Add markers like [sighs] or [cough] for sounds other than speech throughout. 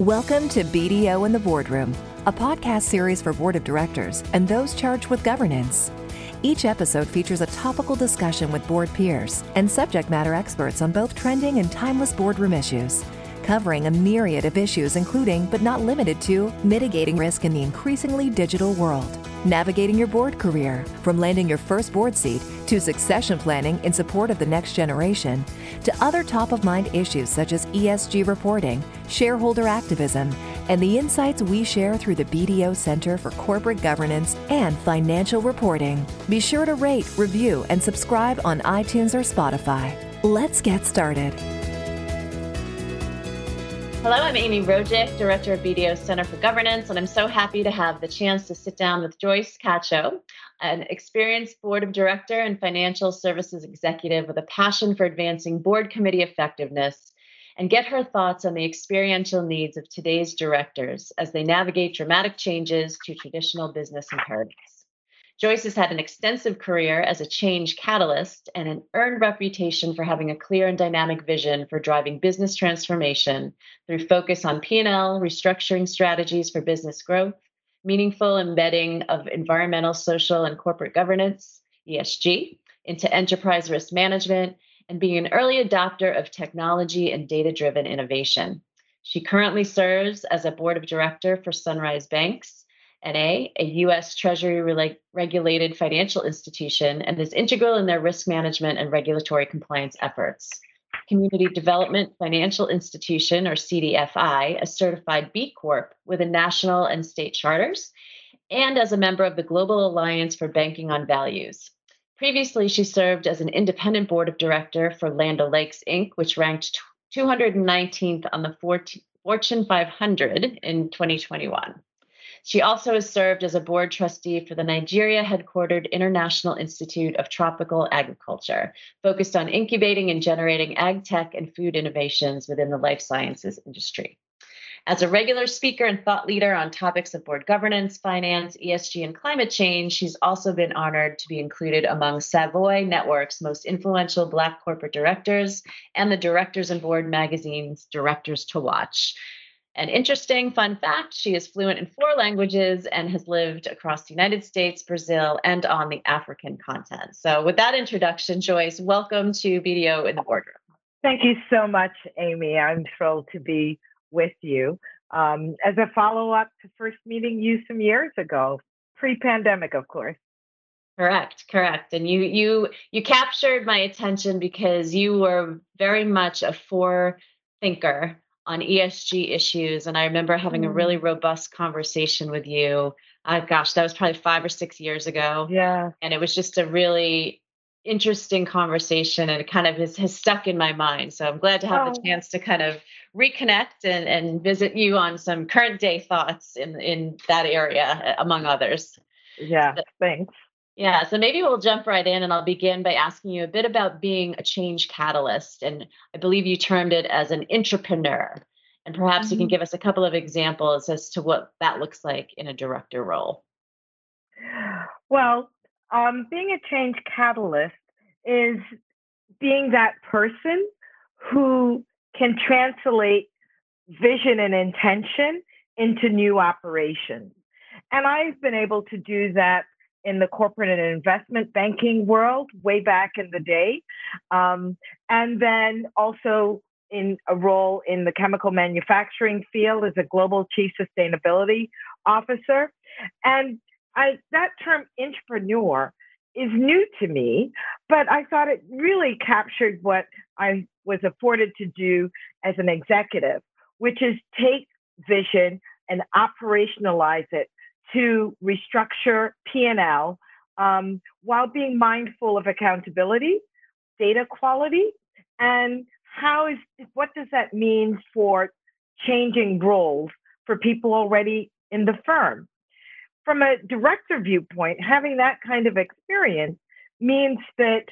Welcome to BDO in the Boardroom, a podcast series for board of directors and those charged with governance. Each episode features a topical discussion with board peers and subject matter experts on both trending and timeless boardroom issues, covering a myriad of issues, including, but not limited to, mitigating risk in the increasingly digital world, navigating your board career, from landing your first board seat to succession planning in support of the next generation, to other top of mind issues such as ESG reporting, shareholder activism, and the insights we share through the BDO Center for Corporate Governance and Financial Reporting. Be sure to rate, review, and subscribe on iTunes or Spotify. Let's get started. Hello, I'm Amy Rojik, Director of BDO Center for Governance, and I'm so happy to have the chance to sit down with Joyce Cacho, an experienced board of director and financial services executive with a passion for advancing board committee effectiveness, and get her thoughts on the experiential needs of today's directors as they navigate dramatic changes to traditional business imperatives. Joyce has had an extensive career as a change catalyst and an earned reputation for having a clear and dynamic vision for driving business transformation through focus on P&L, restructuring strategies for business growth, meaningful embedding of environmental, social, and corporate governance, ESG, into enterprise risk management, and being an early adopter of technology and data driven innovation. She currently serves as a board of director for Sunrise Banks NA, a U.S. Treasury regulated financial institution, and is integral in their risk management and regulatory compliance efforts. Community Development Financial Institution, or CDFI, a certified B Corp with a national and state charters, and as a member of the Global Alliance for Banking on Values. Previously, she served as an independent board of director for Land O'Lakes Inc., which ranked 219th on the Fortune 500 in 2021. She also has served as a board trustee for the Nigeria headquartered International Institute of Tropical Agriculture, focused on incubating and generating ag tech and food innovations within the life sciences industry. As a regular speaker and thought leader on topics of board governance, finance, ESG, and climate change, she's also been honored to be included among Savoy Network's most influential Black corporate directors and the Directors and Board magazine's Directors to Watch. An interesting fun fact she is fluent in four languages and has lived across the United States, Brazil, and on the African continent. So, with that introduction, Joyce, welcome to BDO in the Boardroom. Thank you so much, Amy. I'm thrilled to be with you. Um, as a follow up to first meeting you some years ago, pre pandemic, of course. Correct, correct. And you you you captured my attention because you were very much a forethinker on ESG issues. And I remember having mm. a really robust conversation with you. Uh, gosh, that was probably five or six years ago. Yeah. And it was just a really interesting conversation and it kind of has, has stuck in my mind. So I'm glad to have oh. the chance to kind of reconnect and, and visit you on some current day thoughts in, in that area, among others. Yeah, thanks. Yeah, so maybe we'll jump right in and I'll begin by asking you a bit about being a change catalyst. And I believe you termed it as an intrapreneur. And perhaps mm-hmm. you can mm-hmm. give us a couple of examples as to what that looks like in a director role. Well, um, being a change catalyst is being that person who can translate vision and intention into new operations. And I've been able to do that in the corporate and investment banking world way back in the day. Um, and then also in a role in the chemical manufacturing field as a global chief sustainability officer. And I, that term intrapreneur is new to me, but I thought it really captured what I was afforded to do as an executive, which is take vision and operationalize it to restructure P&L um, while being mindful of accountability, data quality, and how is what does that mean for changing roles for people already in the firm? From a director viewpoint, having that kind of experience means that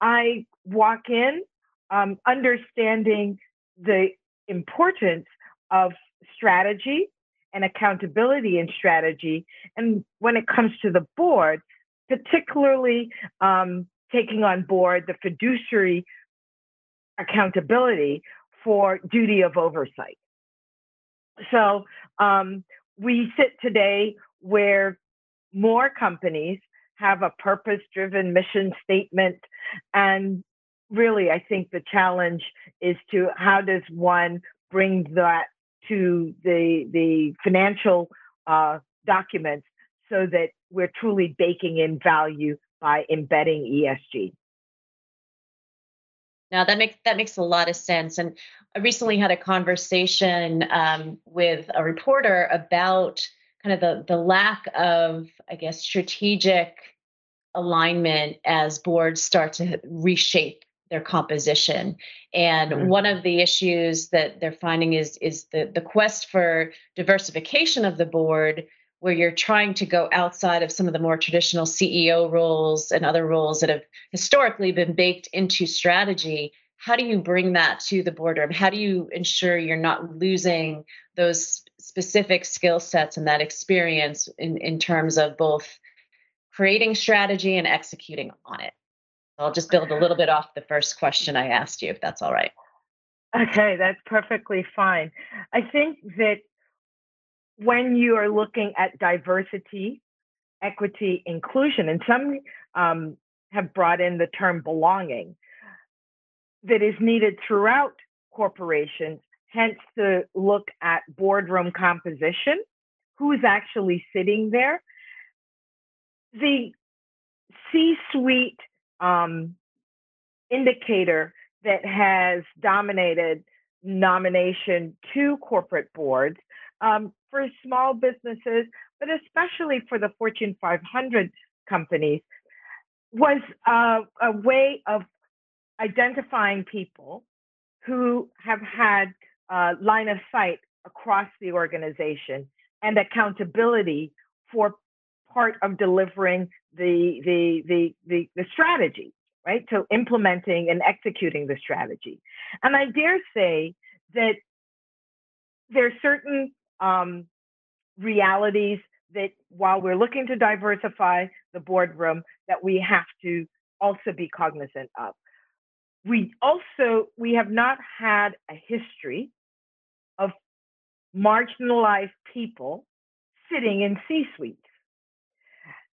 I walk in um, understanding the importance of strategy and accountability and strategy. And when it comes to the board, particularly um, taking on board the fiduciary accountability for duty of oversight. so um, we sit today where more companies have a purpose driven mission statement. And really, I think the challenge is to how does one bring that to the, the financial uh, documents so that we're truly baking in value by embedding ESG. Now that makes that makes a lot of sense. And I recently had a conversation um, with a reporter about kind of the the lack of, I guess, strategic alignment as boards start to reshape their composition. And mm-hmm. one of the issues that they're finding is is the the quest for diversification of the board where you're trying to go outside of some of the more traditional CEO roles and other roles that have historically been baked into strategy, how do you bring that to the boardroom? How do you ensure you're not losing those specific skill sets and that experience in, in terms of both creating strategy and executing on it? I'll just build a little bit off the first question I asked you, if that's all right. Okay, that's perfectly fine. I think that when you are looking at diversity, equity, inclusion, and some um, have brought in the term belonging, that is needed throughout corporations, hence the look at boardroom composition, who is actually sitting there. The C suite um, indicator that has dominated nomination to corporate boards um, for small businesses, but especially for the Fortune 500 companies, was uh, a way of identifying people who have had uh, line of sight across the organization and accountability for part of delivering the the the the, the strategy right so implementing and executing the strategy and i dare say that there are certain um, realities that while we're looking to diversify the boardroom, that we have to also be cognizant of. We also we have not had a history of marginalized people sitting in C-suites.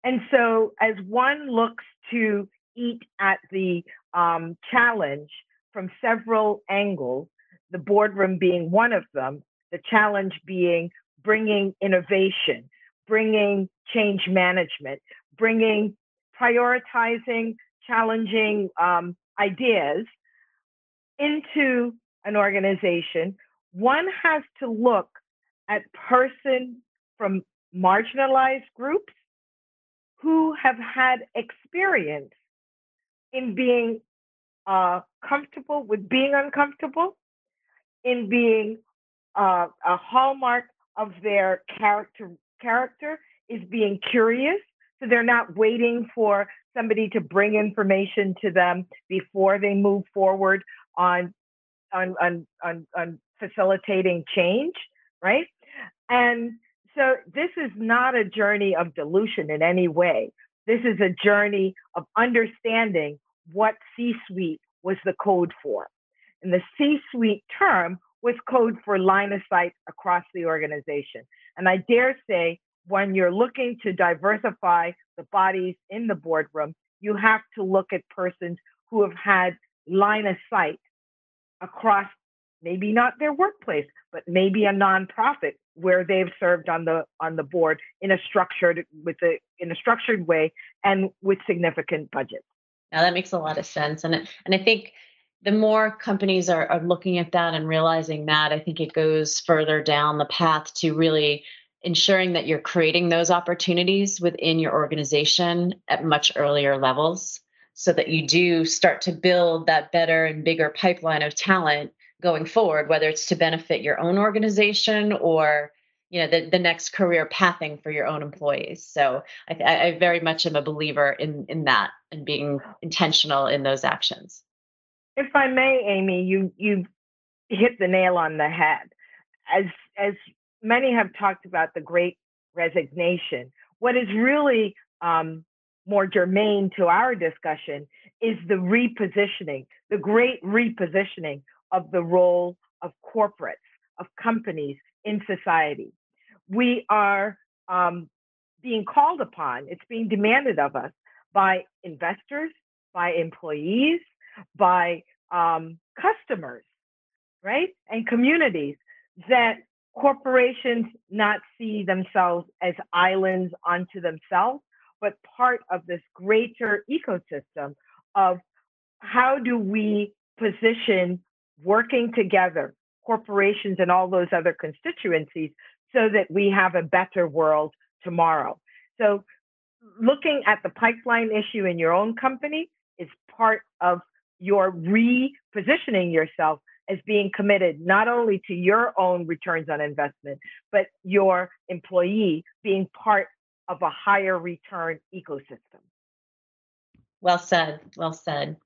And so as one looks to eat at the um, challenge from several angles, the boardroom being one of them, the challenge being bringing innovation, bringing change management, bringing prioritizing, challenging um, ideas into an organization, one has to look at person from marginalized groups who have had experience in being uh, comfortable with being uncomfortable, in being uh, a hallmark of their character character is being curious. So they're not waiting for somebody to bring information to them before they move forward on on on on, on facilitating change, right? And so this is not a journey of dilution in any way. This is a journey of understanding what C-suite was the code for. And the C-suite term was code for line of sight across the organization. And I dare say, when you're looking to diversify the bodies in the boardroom, you have to look at persons who have had line of sight across maybe not their workplace, but maybe a nonprofit where they've served on the on the board in a structured with a in a structured way and with significant budgets. Now that makes a lot of sense, and and I think the more companies are, are looking at that and realizing that, I think it goes further down the path to really ensuring that you're creating those opportunities within your organization at much earlier levels so that you do start to build that better and bigger pipeline of talent going forward whether it's to benefit your own organization or you know the, the next career pathing for your own employees so I, I very much am a believer in in that and being intentional in those actions if I may, Amy, you you hit the nail on the head. As as many have talked about the great resignation, what is really um, more germane to our discussion is the repositioning, the great repositioning of the role of corporates, of companies in society. We are um, being called upon, it's being demanded of us by investors, by employees, by um, customers, right? And communities that corporations not see themselves as islands unto themselves, but part of this greater ecosystem of how do we position working together, corporations and all those other constituencies, so that we have a better world tomorrow. So, looking at the pipeline issue in your own company is part of your repositioning yourself as being committed not only to your own returns on investment, but your employee being part of a higher return ecosystem. Well said. Well said.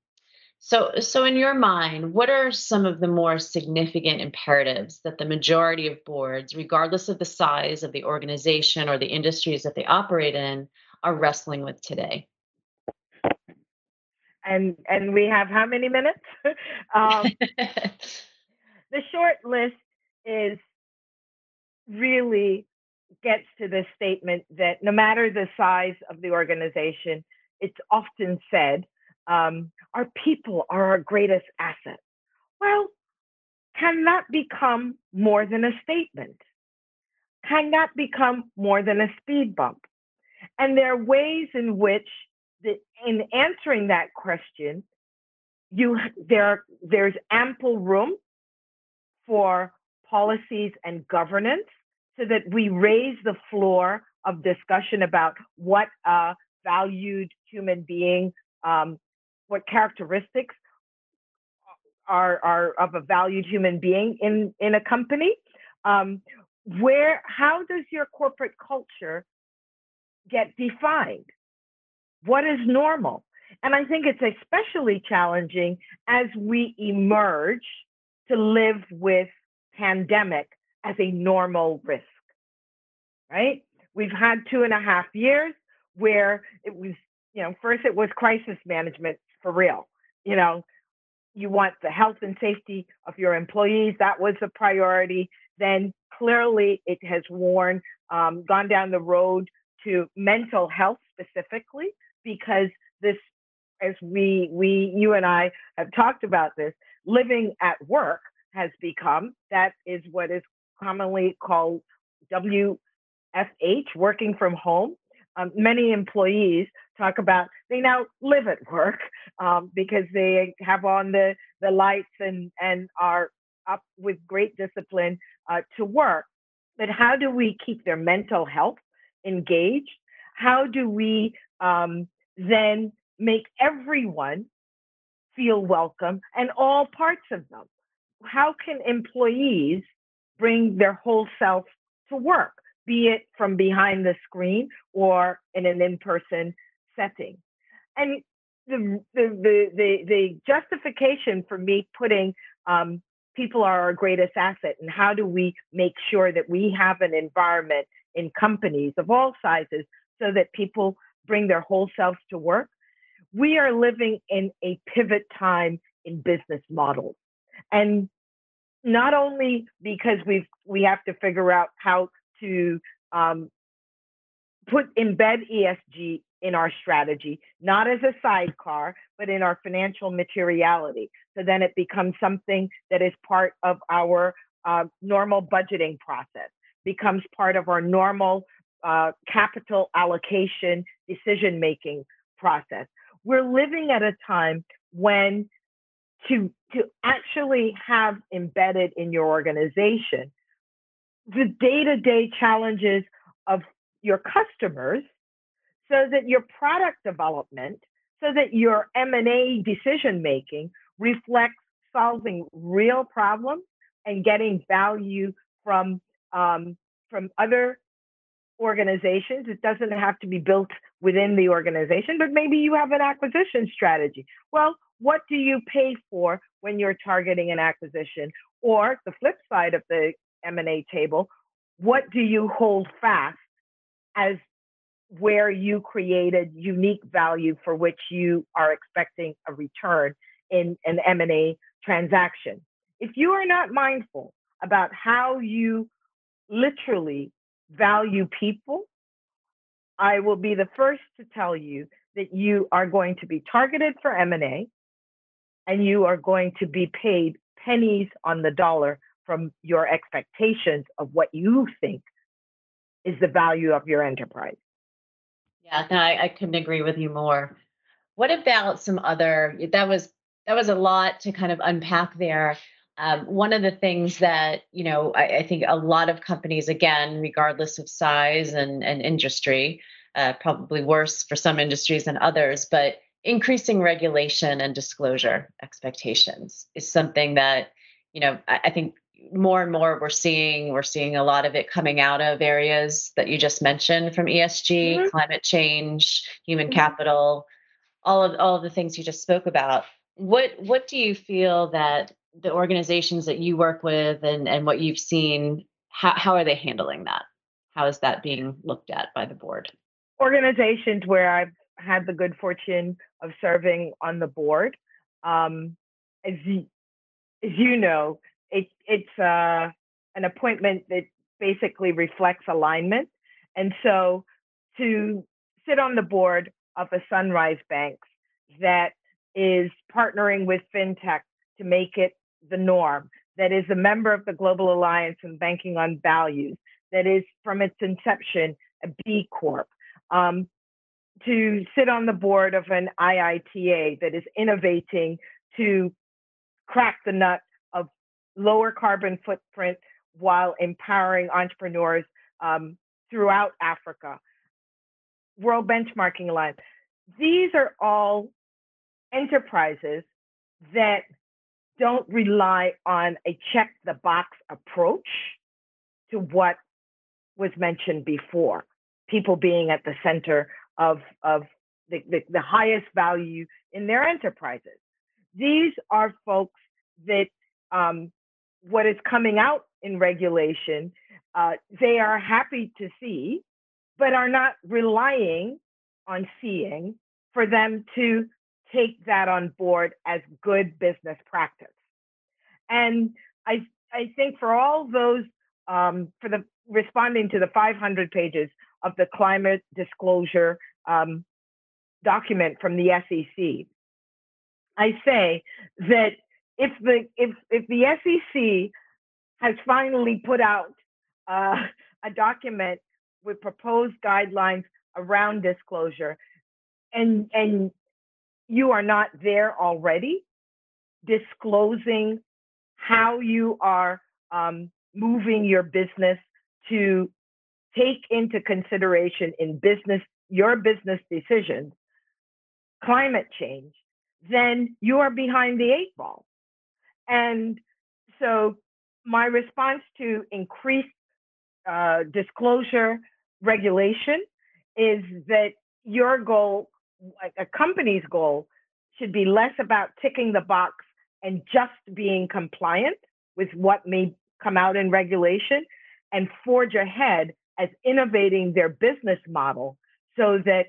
So, so in your mind, what are some of the more significant imperatives that the majority of boards, regardless of the size of the organization or the industries that they operate in, are wrestling with today? And and we have how many minutes? [laughs] um, [laughs] the short list is really gets to the statement that no matter the size of the organization, it's often said um, our people are our greatest asset. Well, can that become more than a statement? Can that become more than a speed bump? And there are ways in which, the, in answering that question, you there there's ample room for policies and governance so that we raise the floor of discussion about what a valued human being um, what characteristics are, are of a valued human being in, in a company. Um, where, how does your corporate culture get defined? What is normal? And I think it's especially challenging as we emerge to live with pandemic as a normal risk, right? We've had two and a half years where it was, you know, first it was crisis management for real. You know, you want the health and safety of your employees. That was a priority. Then clearly it has worn, um, gone down the road to mental health specifically because this, as we, we, you and I have talked about this, living at work has become, that is what is commonly called WFH, working from home um, many employees talk about they now live at work um, because they have on the, the lights and, and are up with great discipline uh, to work. But how do we keep their mental health engaged? How do we um, then make everyone feel welcome and all parts of them? How can employees bring their whole self to work? be it from behind the screen or in an in-person setting. And the the the the, justification for me putting um, people are our greatest asset, and how do we make sure that we have an environment in companies of all sizes so that people bring their whole selves to work? We are living in a pivot time in business models, and not only because we've we have to figure out how to um, put embed ESG in our strategy, not as a sidecar, but in our financial materiality. So then it becomes something that is part of our uh, normal budgeting process, becomes part of our normal uh, capital allocation decision making process. We're living at a time when to to actually have embedded in your organization the day-to-day challenges of your customers so that your product development so that your m&a decision making reflects solving real problems and getting value from um, from other organizations. It doesn't have to be built within the organization but maybe you have an acquisition strategy. Well what do you pay for when you're targeting an acquisition? Or the flip side of the M&A table, what do you hold fast as where you created unique value for which you are expecting a return in an M&A transaction? If you are not mindful about how you literally value people, I will be the first to tell you that you are going to be targeted for M&A and you are going to be paid pennies on the dollar from your expectations of what you think is the value of your enterprise. Yeah, no, I, I couldn't agree with you more. What about some other that was that was a lot to kind of unpack there. Um, one of the things that you know I, I, think a lot of companies, again, regardless of size and, and industry, uh, probably worse for some industries than others, but increasing regulation and disclosure expectations is something that you know I, I think more and more we're seeing we're seeing a lot of it coming out of areas that you just mentioned from ESG, mm-hmm. climate change, human mm-hmm. capital, all of all of the things you just spoke about. What what do you feel that the organizations that you work with and and what you've seen how how are they handling that? How is that being looked at by the board? Organizations where I've had the good fortune of serving on the board, um, as you, as you know, it, it's uh, an appointment that basically reflects alignment. And so to sit on the board of a Sunrise Banks that is partnering with FinTech to make it the norm, that is a member of the Global Alliance on Banking on Values, that is from its inception a B Corp. Um, to sit on the board of an IITA that is innovating to crack the nut lower carbon footprint while empowering entrepreneurs um, throughout Africa. World Benchmarking Alliance. These are all enterprises that don't rely on a check the box approach to what was mentioned before, people being at the center of, of the, the, the highest value in their enterprises. These are folks that um, what is coming out in regulation, uh, they are happy to see, but are not relying on seeing for them to take that on board as good business practice. And I, I think for all those, um, for the responding to the 500 pages of the climate disclosure um, document from the SEC, I say that if the if if the SEC has finally put out uh, [laughs] a document with proposed guidelines around disclosure, and and you are not there already, disclosing how you are um, moving your business to take into consideration in business your business decisions climate change, then you are behind the eight ball. And so my response to increased uh, disclosure regulation is that your goal, like a company's goal, should be less about ticking the box and just being compliant with what may come out in regulation and forge ahead as innovating their business model so that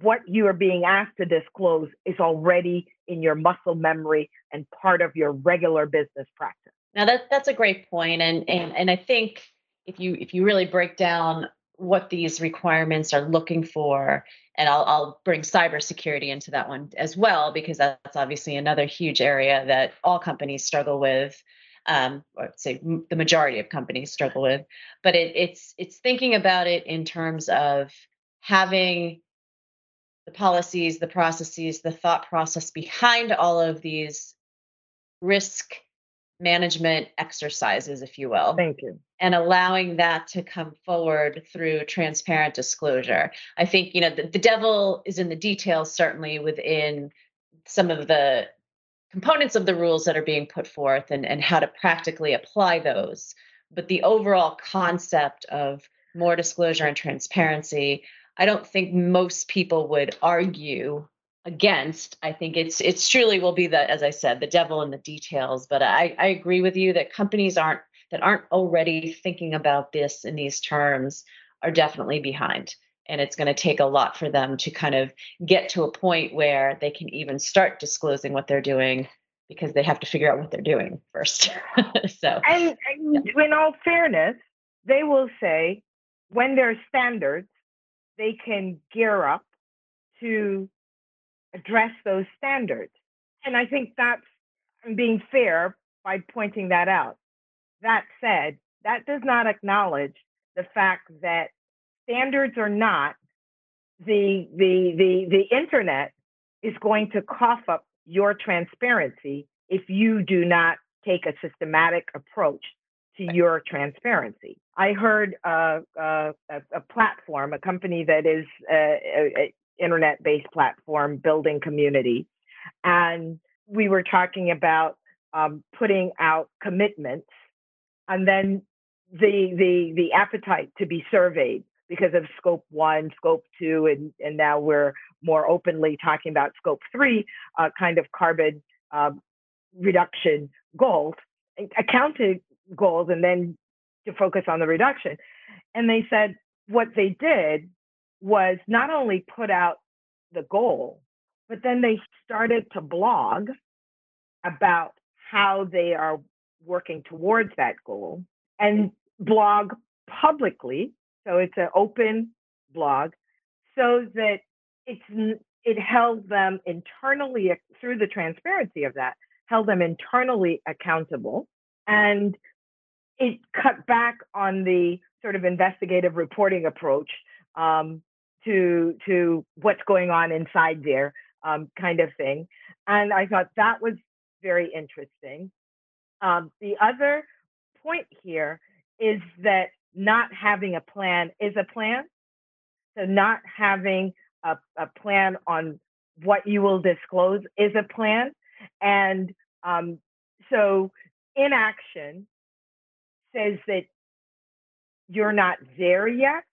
what you are being asked to disclose is already in your muscle memory and part of your regular business practice. Now that that's a great point, and and and I think if you if you really break down what these requirements are looking for, and I'll I'll bring cybersecurity into that one as well because that's obviously another huge area that all companies struggle with. Um, I'd say the majority of companies struggle with, but it, it's it's thinking about it in terms of having the policies, the processes, the thought process behind all of these risk management exercises, if you will. Thank you. And allowing that to come forward through transparent disclosure. I think, you know, the, the devil is in the details, certainly within some of the components of the rules that are being put forth and, and how to practically apply those. But the overall concept of more disclosure and transparency, I don't think most people would argue against. I think it's it's truly will be the as I said the devil in the details. But I I agree with you that companies aren't that aren't already thinking about this in these terms are definitely behind. And it's going to take a lot for them to kind of get to a point where they can even start disclosing what they're doing because they have to figure out what they're doing first. [laughs] so, and, and yeah. in all fairness, they will say when there's standards, they can gear up to address those standards. And I think that's I'm being fair by pointing that out. That said, that does not acknowledge the fact that standards or not, the the the the internet is going to cough up your transparency if you do not take a systematic approach to your transparency. I heard uh, uh, a, platform, a company that is an internet-based platform building community, and we were talking about um, putting out commitments, and then the the the appetite to be surveyed because of scope one, scope two, and and now we're more openly talking about scope three, uh, kind of carbon uh, reduction goals, accounted goals, and then to focus on the reduction. And they said what they did was not only put out the goal, but then they started to blog about how they are working towards that goal and blog publicly. So it's an open blog so that it's it held them internally through the transparency of that held them internally accountable and it cut back on the sort of investigative reporting approach um, to to what's going on inside there um, kind of thing. And i thought that was very interesting. Um, the other point here is that not having a plan is a plan. So not having a, a plan on what you will disclose is a plan. And um, so inaction says that you're not there yet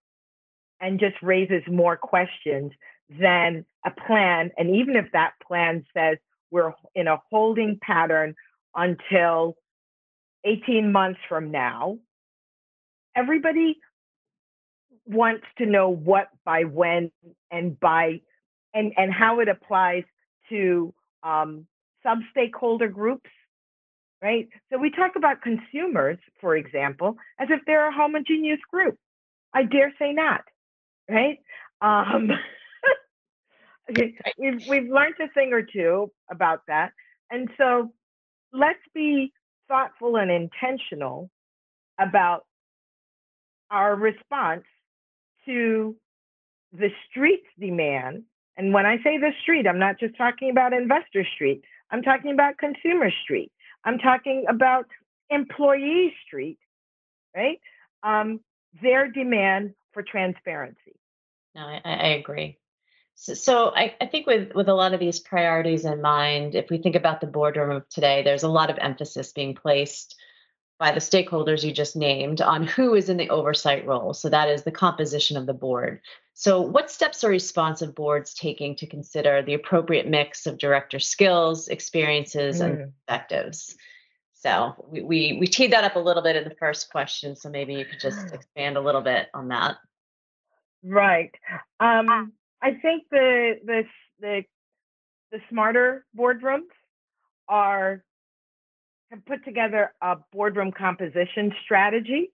and just raises more questions than a plan. And even if that plan says we're in a holding pattern until 18 months from now, everybody wants to know what by when and by and and how it applies to um, stakeholder groups right? So we talk about consumers, for example, as if they're a homogeneous group. I dare say not, right? Um, [laughs] we've we've learned a thing or two about that, and so let's be thoughtful and intentional about our response to the street's demand. And when I say the street, I'm not just talking about investor street. I'm talking about consumer street. I'm talking about employee street, right? Um, their demand for transparency. No, I, I agree. So, so I, I, think with with a lot of these priorities in mind, if we think about the boardroom of today, there's a lot of emphasis being placed by the stakeholders you just named on who is in the oversight role. So that is the composition of the board. So, what steps are responsive boards taking to consider the appropriate mix of director skills, experiences, mm. and perspectives? So, we, we, we teed that up a little bit in the first question. So, maybe you could just [sighs] expand a little bit on that. Right. Um, I think the, the, the, the smarter boardrooms are put together a boardroom composition strategy.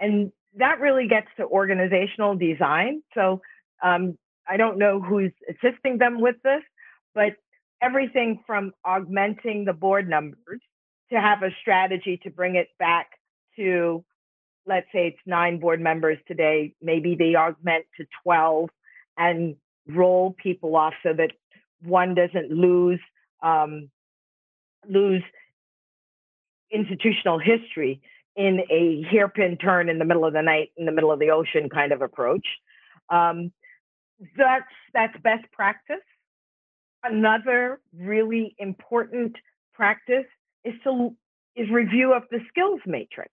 And that really gets to organizational design. So um, I don't know who's assisting them with this, but everything from augmenting the board numbers to have a strategy to bring it back to, let's say it's nine board members today, maybe they augment to 12 and roll people off so that one doesn't lose um, lose institutional history in a hairpin turn in the middle of the night, in the middle of the ocean kind of approach. Um, that's that's best practice. Another really important practice is to is review of the skills matrix.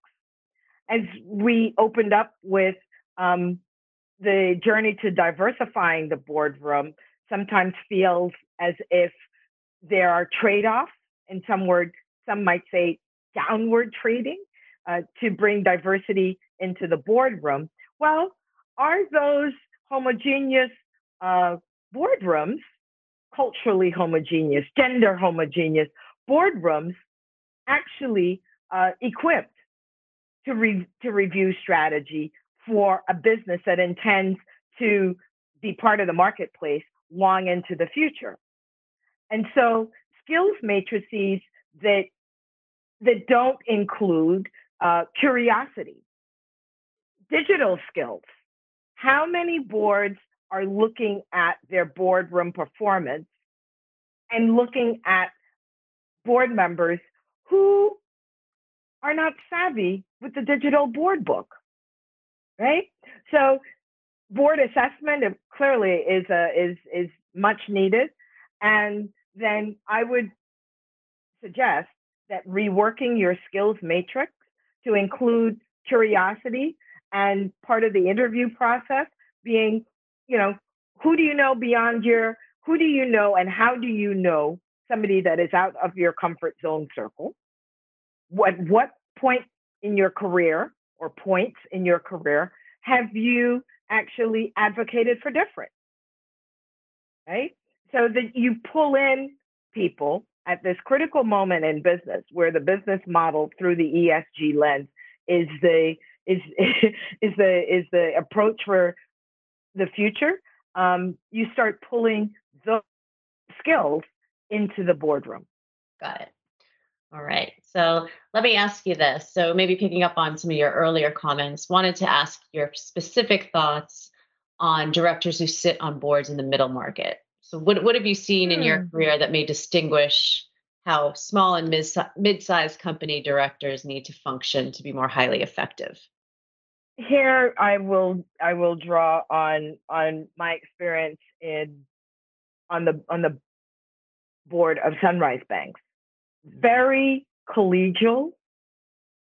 As we opened up with um, the journey to diversifying the boardroom, sometimes feels as if there are trade-offs. In some words, some might say downward trading uh, to bring diversity into the boardroom. Well, are those homogeneous uh, boardrooms, culturally homogeneous, gender homogeneous boardrooms, actually uh, equipped to re- to review strategy for a business that intends to be part of the marketplace long into the future. And so skills matrices that that don't include uh, curiosity, digital skills. How many boards are looking at their boardroom performance and looking at board members who are not savvy with the digital board book, right? So board assessment clearly is a, is is much needed, and then I would suggest that reworking your skills matrix to include curiosity and part of the interview process being, you know, who do you know beyond your, who do you know and how do you know somebody that is out of your comfort zone circle? What, what point in your career or points in your career have you actually advocated for different? Right? So that you pull in people at this critical moment in business where the business model through the ESG lens is the is [laughs] is the is the approach for the future. Um, you start pulling those skills into the boardroom. Got it. All right. So let me ask you this. So maybe picking up on some of your earlier comments, wanted to ask your specific thoughts on directors who sit on boards in the middle market. So what what have you seen in your hmm. career that may distinguish how small and mid mid-sized company directors need to function to be more highly effective? Here I will I will draw on on my experience in on the on the board of Sunrise Banks. Very collegial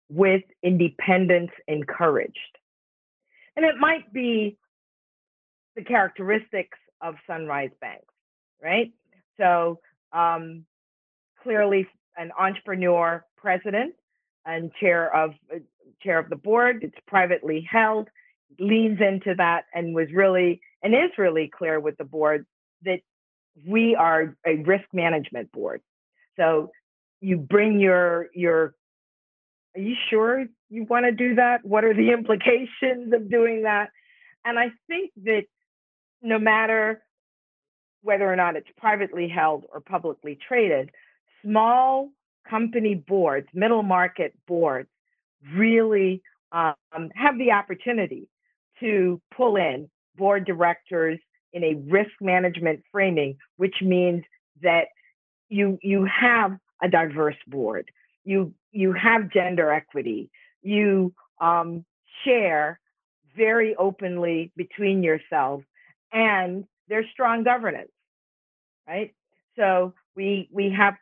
with independence encouraged. And it might be the characteristics of Sunrise Banks, right? So um, clearly an entrepreneur president and chair of uh, chair of the board. It's privately held, leans into that, and was really and is really clear with the board that we are a risk management board. So you bring your your. Are you sure you want to do that? What are the [laughs] implications of doing that? And I think that no matter whether or not it's privately held or publicly traded, small company boards, middle market boards, really um, have the opportunity to pull in board directors in a risk management framing, which means that you you have a diverse board, you you have gender equity, you um, share very openly between yourselves, and there's strong governance, right? So we we have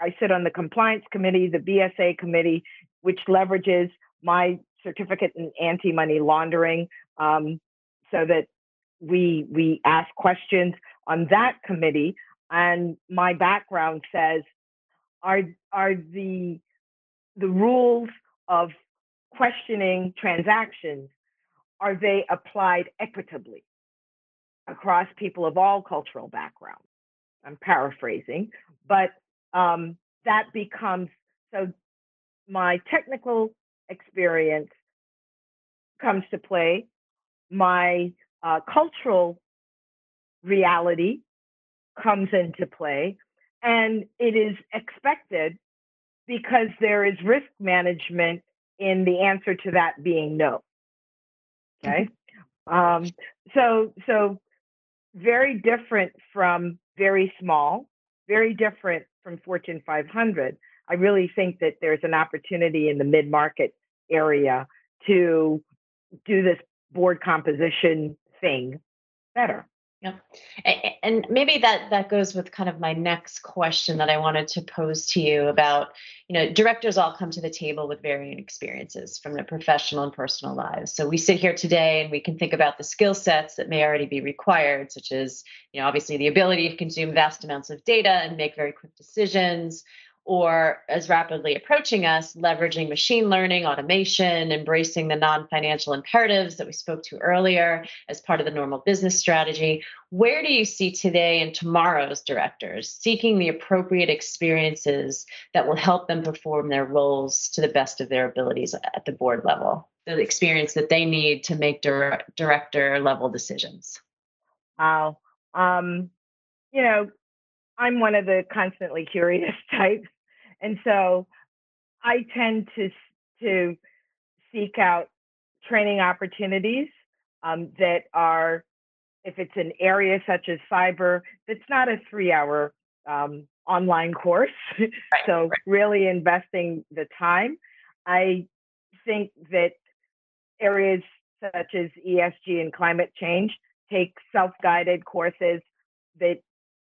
I sit on the compliance committee, the BSA committee, which leverages my certificate in anti-money laundering, um, so that we we ask questions on that committee. And my background says, are are the the rules of questioning transactions are they applied equitably across people of all cultural backgrounds? I'm paraphrasing, but um, that becomes so my technical experience comes to play, my uh, cultural reality comes into play, and it is expected because there is risk management in the answer to that being no. Okay. Um, so, so very different from very small, very different from Fortune 500, I really think that there's an opportunity in the mid market area to do this board composition thing better. Yeah. And maybe that that goes with kind of my next question that I wanted to pose to you about, you know, directors all come to the table with varying experiences from their professional and personal lives. So we sit here today and we can think about the skill sets that may already be required, such as, you know, obviously the ability to consume vast amounts of data and make very quick decisions, or as rapidly approaching us, leveraging machine learning, automation, embracing the non financial imperatives that we spoke to earlier as part of the normal business strategy. Where do you see today and tomorrow's directors seeking the appropriate experiences that will help them perform their roles to the best of their abilities at the board level? The experience that they need to make dir- director level decisions? Wow. Um, you know, I'm one of the constantly curious [laughs] types. And so I tend to to seek out training opportunities um, that are, if it's an area such as cyber, that's not a three-hour um, online course. [laughs] Right, so right. really investing the time. I think that areas such as ESG and climate change take self-guided courses that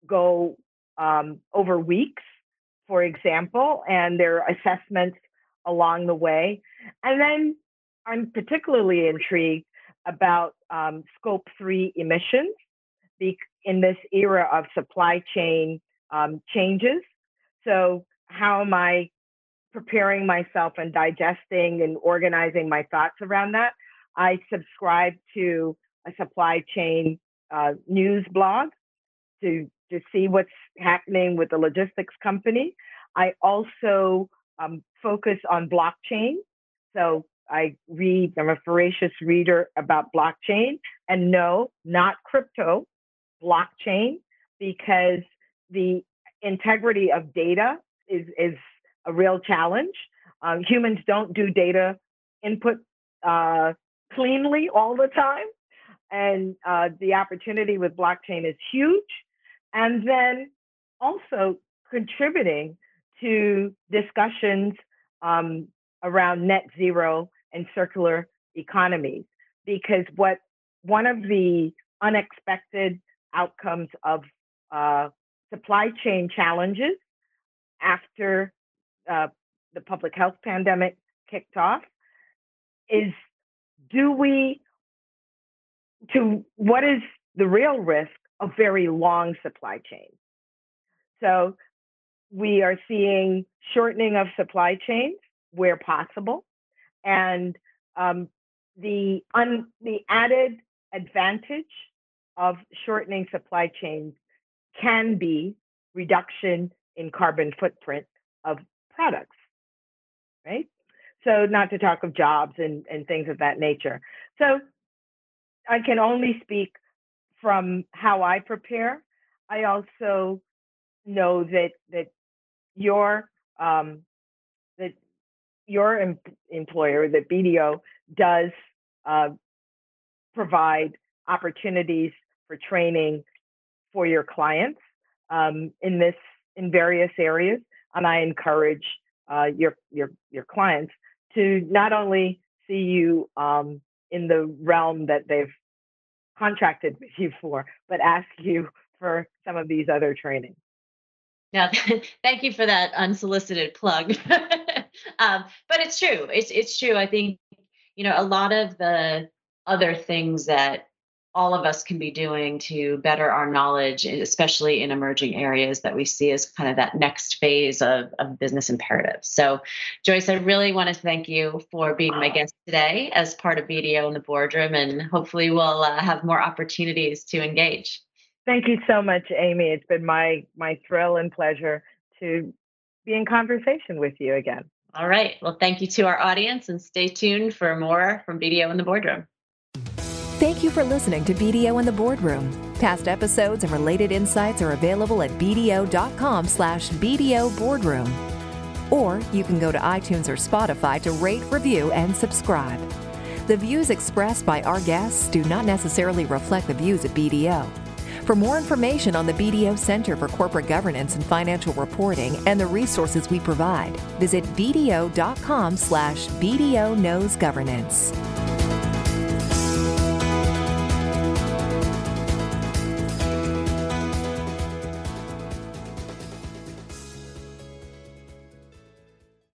go um, over weeks for example, and their assessments along the way. And then I'm particularly intrigued about um, scope three emissions in this era of supply chain um, changes. So, how am I preparing myself and digesting and organizing my thoughts around that? I subscribe to a supply chain uh, news blog to to see what's happening with the logistics company. I also um, focus on blockchain. So I read, I'm a voracious reader about blockchain and no, not crypto, blockchain, because the integrity of data is, is a real challenge. Um, humans don't do data input uh, cleanly all the time. And uh, the opportunity with blockchain is huge and then also contributing to discussions um, around net zero and circular economies. Because what one of the unexpected outcomes of uh, supply chain challenges after uh, the public health pandemic kicked off is do we to what is the real risk a very long supply chain. So we are seeing shortening of supply chains where possible, and um, the un, the added advantage of shortening supply chains can be reduction in carbon footprint of products, right? So not to talk of jobs and, and things of that nature. So I can only speak from how I prepare. I also know that that your um, that your em- employer, that BDO, does uh, provide opportunities for training for your clients um, in this in various areas, and I encourage uh, your your your clients to not only see you um, in the realm that they've contracted [laughs] you for, but ask you for some of these other trainings. Now, [laughs] thank you for that unsolicited plug. [laughs] um, but it's true. It's it's true. I think you know a lot of the other things that all of us can be doing to better our knowledge, especially in emerging areas that we see as kind of that next phase of, of business imperatives. So, Joyce, I really want to thank you for being my guest today as part of BDO in the boardroom, and hopefully we'll uh, have more opportunities to engage. Thank you so much, Amy. It's been my my thrill and pleasure to be in conversation with you again. All right. Well, thank you to our audience, and stay tuned for more from BDO in the boardroom. Thank you for listening to BDO in the Boardroom. Past episodes and related insights are available at bdo.com slash BDO Boardroom. Or you can go to iTunes or Spotify to rate, review, and subscribe. The views expressed by our guests do not necessarily reflect the views of BDO. For more information on the BDO Center for Corporate Governance and Financial Reporting and the resources we provide, visit bdo.com slash BDO Knows Governance.